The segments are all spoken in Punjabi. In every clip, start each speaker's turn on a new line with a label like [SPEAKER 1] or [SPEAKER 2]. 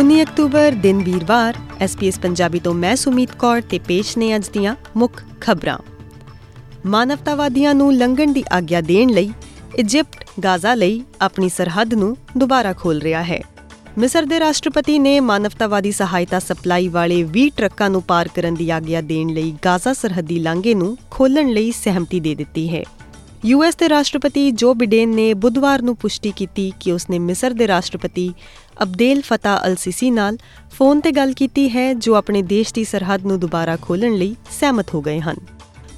[SPEAKER 1] 19 ਅਕਤੂਬਰ ਦਿਨ ਵੀਰਵਾਰ ਐਸਪੀਐਸ ਪੰਜਾਬੀ ਤੋਂ ਮੈਂ ਸੁਮੀਤ ਕੌਰ ਤੇ ਪੇਸ਼ ਨੇ ਅੱਜ ਦੀਆਂ ਮੁੱਖ ਖਬਰਾਂ। ਮਾਨਵਤਾਵਾਦੀਆਂ ਨੂੰ ਲੰਘਣ ਦੀ ਆਗਿਆ ਦੇਣ ਲਈ ਇਜਿਪਟ, ਗਾਜ਼ਾ ਲਈ ਆਪਣੀ ਸਰਹੱਦ ਨੂੰ ਦੁਬਾਰਾ ਖੋਲ ਰਿਹਾ ਹੈ। ਮਿਸਰ ਦੇ ਰਾਸ਼ਟਰਪਤੀ ਨੇ ਮਾਨਵਤਾਵਾਦੀ ਸਹਾਇਤਾ ਸਪਲਾਈ ਵਾਲੇ 20 ਟਰੱਕਾਂ ਨੂੰ ਪਾਰ ਕਰਨ ਦੀ ਆਗਿਆ ਦੇਣ ਲਈ ਗਾਜ਼ਾ ਸਰਹੱਦੀ ਲਾਂਘੇ ਨੂੰ ਖੋਲਣ ਲਈ ਸਹਿਮਤੀ ਦੇ ਦਿੱਤੀ ਹੈ। ਯੂਐਸ ਦੇ ਰਾਸ਼ਟਰਪਤੀ ਜੋ ਬਿਡੇਨ ਨੇ ਬੁੱਧਵਾਰ ਨੂੰ ਪੁਸ਼ਟੀ ਕੀਤੀ ਕਿ ਉਸਨੇ ਮਿਸਰ ਦੇ ਰਾਸ਼ਟਰਪਤੀ ਅਬਦੇਲ ਫਤਾ ਅਲ ਸਿਸੀ ਨਾਲ ਫੋਨ ਤੇ ਗੱਲ ਕੀਤੀ ਹੈ, ਜੋ ਆਪਣੇ ਦੇਸ਼ ਦੀ ਸਰਹੱਦ ਨੂੰ ਦੁਬਾਰਾ ਖੋਲਣ ਲਈ ਸਹਿਮਤ ਹੋ ਗਏ ਹਨ।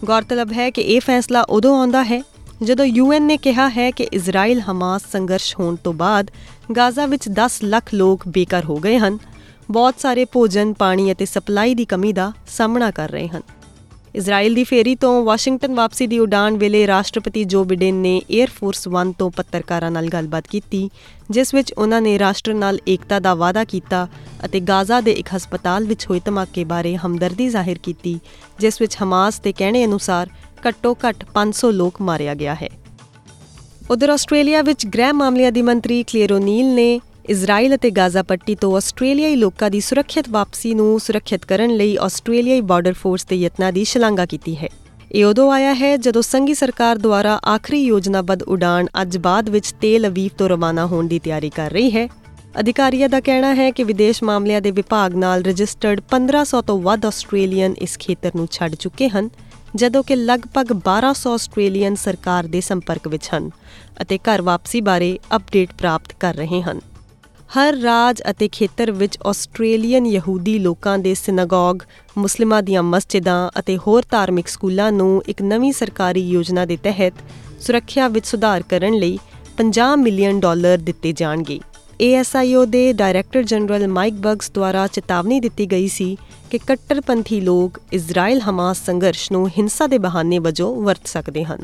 [SPEAKER 1] ਗੌਰਤਲਬ ਹੈ ਕਿ ਇਹ ਫੈਸਲਾ ਉਦੋਂ ਆਉਂਦਾ ਹੈ ਜਦੋਂ ਯੂਐਨ ਨੇ ਕਿਹਾ ਹੈ ਕਿ ਇਜ਼ਰਾਈਲ ਹਮਾਸ ਸੰਘਰਸ਼ ਹੋਣ ਤੋਂ ਬਾਅਦ ਗਾਜ਼ਾ ਵਿੱਚ 10 ਲੱਖ ਲੋਕ ਬੇਕਾਰ ਹੋ ਗਏ ਹਨ। ਬਹੁਤ ਸਾਰੇ ਭੋਜਨ, ਪਾਣੀ ਅਤੇ ਸਪਲਾਈ ਦੀ ਕਮੀ ਦਾ ਸਾਹਮਣਾ ਕਰ ਰਹੇ ਹਨ। ਇਜ਼ਰਾਈਲ ਦੀ ਫੇਰੀ ਤੋਂ ਵਾਸ਼ਿੰਗਟਨ ਵਾਪਸੀ ਦੀ ਉਡਾਨ ਵੇਲੇ ਰਾਸ਼ਟਰਪਤੀ ਜੋ ਬਿਡਨ ਨੇ 에ਅਰ ਫੋਰਸ 1 ਤੋਂ ਪੱਤਰਕਾਰਾਂ ਨਾਲ ਗੱਲਬਾਤ ਕੀਤੀ, ਜਿਸ ਵਿੱਚ ਉਹਨਾਂ ਨੇ ਰਾਸ਼ਟਰ ਨਾਲ ਏਕਤਾ ਦਾ ਵਾਅਦਾ ਕੀਤਾ ਅਤੇ ਗਾਜ਼ਾ ਦੇ ਇੱਕ ਹਸਪਤਾਲ ਵਿੱਚ ਹੋਏ ਧਮਾਕੇ ਬਾਰੇ ਹਮਦਰਦੀ ਜ਼ਾਹਿਰ ਕੀਤੀ, ਜਿਸ ਵਿੱਚ ਹਮਾਸ ਦੇ ਕਹਿਣੇ ਅਨੁਸਾਰ ਘੱਟੋ-ਘੱਟ 500 ਲੋਕ ਮਾਰਿਆ ਗਿਆ ਹੈ। ਉਧਰ ਆਸਟ੍ਰੇਲੀਆ ਵਿੱਚ ਗ੍ਰਹਿ ਮਾਮਲਿਆਂ ਦੀ ਮੰਤਰੀ ਕਲੀਅਰੋਨੀਲ ਨੇ ਇਜ਼ਰਾਈਲ ਅਤੇ ਗਾਜ਼ਾ ਪੱਟੀ ਤੋਂ ਆਸਟ੍ਰੇਲੀਆਈ ਲੋਕਾਂ ਦੀ ਸੁਰੱਖਿਅਤ ਵਾਪਸੀ ਨੂੰ ਸੁਰੱਖਿਅਤ ਕਰਨ ਲਈ ਆਸਟ੍ਰੇਲੀਆਈ ਬਾਰਡਰ ਫੋਰਸ ਦੇ ਯਤਨਾਂ ਦੀ ਸ਼ਲਾਘਾ ਕੀਤੀ ਹੈ। ਇਹ ਉਦੋਂ ਆਇਆ ਹੈ ਜਦੋਂ ਸੰਘੀ ਸਰਕਾਰ ਦੁਆਰਾ ਆਖਰੀ ਯੋਜਨਾਬੱਧ ਉਡਾਨ ਅੱਜ ਬਾਅਦ ਵਿੱਚ ਤੇਲ ਅਵੀਵ ਤੋਂ ਰਵਾਨਾ ਹੋਣ ਦੀ ਤਿਆਰੀ ਕਰ ਰਹੀ ਹੈ। ਅਧਿਕਾਰੀਆਂ ਦਾ ਕਹਿਣਾ ਹੈ ਕਿ ਵਿਦੇਸ਼ ਮਾਮਲਿਆਂ ਦੇ ਵਿਭਾਗ ਨਾਲ ਰਜਿਸਟਰਡ 1500 ਤੋਂ ਵੱਧ ਆਸਟ੍ਰੇਲੀਅਨ ਇਸ ਖੇਤਰ ਨੂੰ ਛੱਡ ਚੁੱਕੇ ਹਨ, ਜਦੋਂ ਕਿ ਲਗਭਗ 1200 ਆਸਟ੍ਰੇਲੀਅਨ ਸਰਕਾਰ ਦੇ ਸੰਪਰਕ ਵਿੱਚ ਹਨ ਅਤੇ ਘਰ ਵਾਪਸੀ ਬਾਰੇ ਅਪਡੇਟ ਪ੍ਰਾਪਤ ਕਰ ਰਹੇ ਹਨ। ਹਰ ਰਾਜ ਅਤੇ ਖੇਤਰ ਵਿੱਚ ਆਸਟ੍ਰੇਲੀਅਨ ਯਹੂਦੀ ਲੋਕਾਂ ਦੇ ਸਿਨਾਗੋਗ, ਮੁਸਲਿਮਾਂ ਦੀਆਂ ਮਸਜਿਦਾਂ ਅਤੇ ਹੋਰ ਧਾਰਮਿਕ ਸਕੂਲਾਂ ਨੂੰ ਇੱਕ ਨਵੀਂ ਸਰਕਾਰੀ ਯੋਜਨਾ ਦੇ ਤਹਿਤ ਸੁਰੱਖਿਆ ਵਿੱਚ ਸੁਧਾਰ ਕਰਨ ਲਈ 50 ਮਿਲੀਅਨ ਡਾਲਰ ਦਿੱਤੇ ਜਾਣਗੇ। ASIO ਦੇ ਡਾਇਰੈਕਟਰ ਜਨਰਲ ਮਾਈਕ ਬਗਸ ਦੁਆਰਾ ਚੇਤਾਵਨੀ ਦਿੱਤੀ ਗਈ ਸੀ ਕਿ ਕੱਟੜਪੰਥੀ ਲੋਕ ਇਜ਼ਰਾਈਲ ਹਮਾਸ ਸੰਘਰਸ਼ ਨੂੰ ਹਿੰਸਾ ਦੇ ਬਹਾਨੇ ਵਜੋਂ ਵਰਤ ਸਕਦੇ ਹਨ।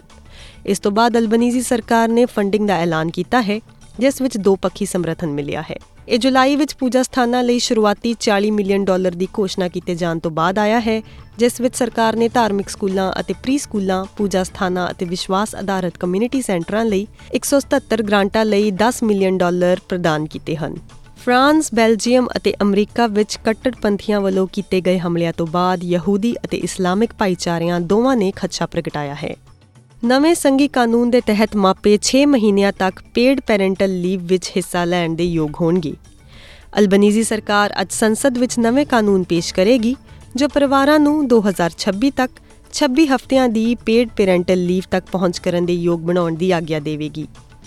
[SPEAKER 1] ਇਸ ਤੋਂ ਬਾਅਦ ਅਲਬਨੀਜ਼ੀ ਸਰਕਾਰ ਨੇ ਫੰਡਿੰਗ ਦਾ ਐਲਾਨ ਕੀਤਾ ਹੈ। ਜਿਸ ਵਿੱਚ ਦੋ ਪੱਖੀ ਸਮਰਥਨ ਮਿਲਿਆ ਹੈ। ਇਹ ਜੁਲਾਈ ਵਿੱਚ ਪੂਜਾ ਸਥਾਨਾਂ ਲਈ ਸ਼ੁਰੂਆਤੀ 40 ਮਿਲੀਅਨ ਡਾਲਰ ਦੀ ਘੋਸ਼ਣਾ ਕੀਤੇ ਜਾਣ ਤੋਂ ਬਾਅਦ ਆਇਆ ਹੈ ਜਿਸ ਵਿੱਚ ਸਰਕਾਰ ਨੇ ਧਾਰਮਿਕ ਸਕੂਲਾਂ ਅਤੇ ਪ੍ਰੀ ਸਕੂਲਾਂ ਪੂਜਾ ਸਥਾਨਾਂ ਅਤੇ ਵਿਸ਼ਵਾਸ ਆਧਾਰਿਤ ਕਮਿਊਨਿਟੀ ਸੈਂਟਰਾਂ ਲਈ 177 ਗ੍ਰਾਂਟਾਂ ਲਈ 10 ਮਿਲੀਅਨ ਡਾਲਰ ਪ੍ਰਦਾਨ ਕੀਤੇ ਹਨ। ਫਰਾਂਸ, ਬੈਲਜੀਅਮ ਅਤੇ ਅਮਰੀਕਾ ਵਿੱਚ ਕੱਟੜਪੰਥੀਆਂ ਵੱਲੋਂ ਕੀਤੇ ਗਏ ਹਮਲਿਆਂ ਤੋਂ ਬਾਅਦ ਯਹੂਦੀ ਅਤੇ ਇਸਲਾਮਿਕ ਭਾਈਚਾਰਿਆਂ ਦੋਵਾਂ ਨੇ ਖਦਸ਼ਾ ਪ੍ਰਗਟਾਇਆ ਹੈ। ਨਵੇਂ ਸੰਗੀ ਕਾਨੂੰਨ ਦੇ ਤਹਿਤ ਮਾਪੇ 6 ਮਹੀਨਿਆਂ ਤੱਕ ਪੇਡ ਪੈਰੈਂਟਲ ਲੀਵ ਵਿੱਚ ਹਿੱਸਾ ਲੈਣ ਦੇ ਯੋਗ ਹੋਣਗੇ। ਅਲਬਨੀਜ਼ੀ ਸਰਕਾਰ ਅੱਜ ਸੰਸਦ ਵਿੱਚ ਨਵੇਂ ਕਾਨੂੰਨ ਪੇਸ਼ ਕਰੇਗੀ, ਜੋ ਪਰਿਵਾਰਾਂ ਨੂੰ 2026 ਤੱਕ 26 ਹਫ਼ਤਿਆਂ ਦੀ ਪੇਡ ਪੈਰੈਂਟਲ ਲੀਵ ਤੱਕ ਪਹੁੰਚ ਕਰਨ ਦੇ ਯੋਗ ਬਣਾਉਣ ਦੀ ਆਗਿਆ ਦੇਵੇਗੀ।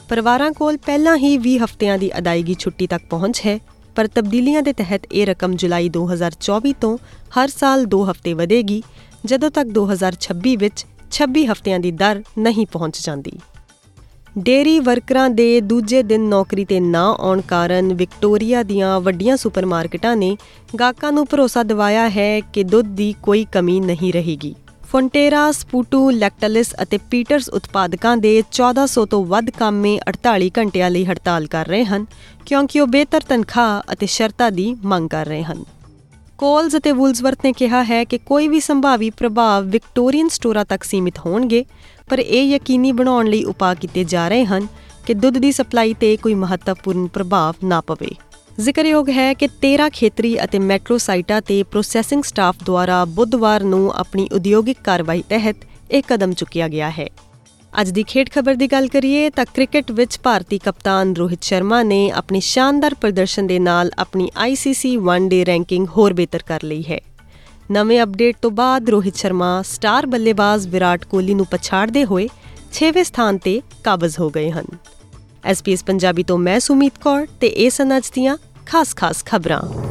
[SPEAKER 1] ਪਰਿਵਾਰਾਂ ਕੋਲ ਪਹਿਲਾਂ ਹੀ 20 ਹਫ਼ਤਿਆਂ ਦੀ ਅਦਾਇਗੀ ਛੁੱਟੀ ਤੱਕ ਪਹੁੰਚ ਹੈ, ਪਰ ਤਬਦੀਲੀਆਂ ਦੇ ਤਹਿਤ ਇਹ ਰਕਮ ਜੁਲਾਈ 2024 ਤੋਂ ਹਰ ਸਾਲ 2 ਹਫ਼ਤੇ ਵਧੇਗੀ, ਜਦੋਂ ਤੱਕ 2026 ਵਿੱਚ 26 ਹਫ਼ਤਿਆਂ ਦੀ ਦਰ ਨਹੀਂ ਪਹੁੰਚ ਜਾਂਦੀ ਡੇਰੀ ਵਰਕਰਾਂ ਦੇ ਦੂਜੇ ਦਿਨ ਨੌਕਰੀ ਤੇ ਨਾ ਆਉਣ ਕਾਰਨ ਵਿਕਟੋਰੀਆ ਦੀਆਂ ਵੱਡੀਆਂ ਸੁਪਰਮਾਰਕਟਾਂ ਨੇ ਗਾਹਕਾਂ ਨੂੰ ਭਰੋਸਾ ਦਿਵਾਇਆ ਹੈ ਕਿ ਦੁੱਧ ਦੀ ਕੋਈ ਕਮੀ ਨਹੀਂ ਰਹੇਗੀ ਫੋਂਟੇਰਾ, ਸਪੂਟੂ, ਲੈਕਟਲਿਸ ਅਤੇ ਪੀਟਰਸ ਉਤਪਾਦਕਾਂ ਦੇ 1400 ਤੋਂ ਵੱਧ ਕਾਮੇ 48 ਘੰਟਿਆਂ ਲਈ ਹੜਤਾਲ ਕਰ ਰਹੇ ਹਨ ਕਿਉਂਕਿ ਉਹ ਬਿਹਤਰ ਤਨਖਾਹ ਅਤੇ ਸ਼ਰਤਾਂ ਦੀ ਮੰਗ ਕਰ ਰਹੇ ਹਨ। ਕੋਲਸ ਅਤੇ ਵੁਲਸਵਰਥ ਨੇ ਕਿਹਾ ਹੈ ਕਿ ਕੋਈ ਵੀ ਸੰਭਾਵੀ ਪ੍ਰਭਾਵ ਵਿਕਟੋਰੀਅਨ ਸਟੋਰਾਂ ਤੱਕ ਸੀਮਿਤ ਹੋਣਗੇ, ਪਰ ਇਹ ਯਕੀਨੀ ਬਣਾਉਣ ਲਈ ਉਪਾਅ ਕੀਤੇ ਜਾ ਰਹੇ ਹਨ ਕਿ ਦੁੱਧ ਦੀ ਸਪਲਾਈ ਤੇ ਕੋਈ ਮਹੱਤਵਪੂਰਨ ਪ੍ਰਭਾਵ ਨਾ ਪਵੇ। ਜ਼ਿਕਰਯੋਗ ਹੈ ਕਿ 13 ਖੇਤਰੀ ਅਤੇ ਮੈਟਰੋ ਸਾਈਟਾਂ ਤੇ ਪ੍ਰੋਸੈਸਿੰਗ ਸਟਾਫ ਦੁਆਰਾ ਬੁੱਧਵਾਰ ਨੂੰ ਆਪਣੀ ਉਦਯੋਗਿਕ ਕਾਰਵਾਈ ਤਹਿਤ ਇੱਕ ਕਦਮ ਚੁੱਕਿਆ ਗਿਆ ਹੈ। ਅੱਜ ਦੀ ਖੇਡ ਖਬਰ ਦੀ ਗੱਲ ਕਰੀਏ ਤਾਂ ਕ੍ਰਿਕਟ ਵਿੱਚ ਭਾਰਤੀ ਕਪਤਾਨ ਰੋਹਿਤ ਸ਼ਰਮਾ ਨੇ ਆਪਣੀ ਸ਼ਾਨਦਾਰ ਪ੍ਰਦਰਸ਼ਨ ਦੇ ਨਾਲ ਆਪਣੀ ICC ਵਨ ਡੇ ਰੈਂਕਿੰਗ ਹੋਰ ਬਿਹਤਰ ਕਰ ਲਈ ਹੈ। ਨਵੇਂ ਅਪਡੇਟ ਤੋਂ ਬਾਅਦ ਰੋਹਿਤ ਸ਼ਰਮਾ ਸਟਾਰ ਬੱਲੇਬਾਜ਼ ਵਿਰਾਟ ਕੋਹਲੀ ਨੂੰ ਪਛਾੜਦੇ ਹੋਏ 6ਵੇਂ ਸਥਾਨ ਤੇ ਕਾਬਜ਼ ਹੋ ਗਏ ਹਨ। ਐਸਪੀਐਸ ਪੰਜਾਬੀ ਤੋਂ ਮੈਂ ਸੁਮੀਤ ਕੌਰ ਤੇ ਇਹ ਸਨ ਅੱਜ ਦੀਆਂ ਖਾਸ-ਖਾਸ ਖਬਰਾਂ।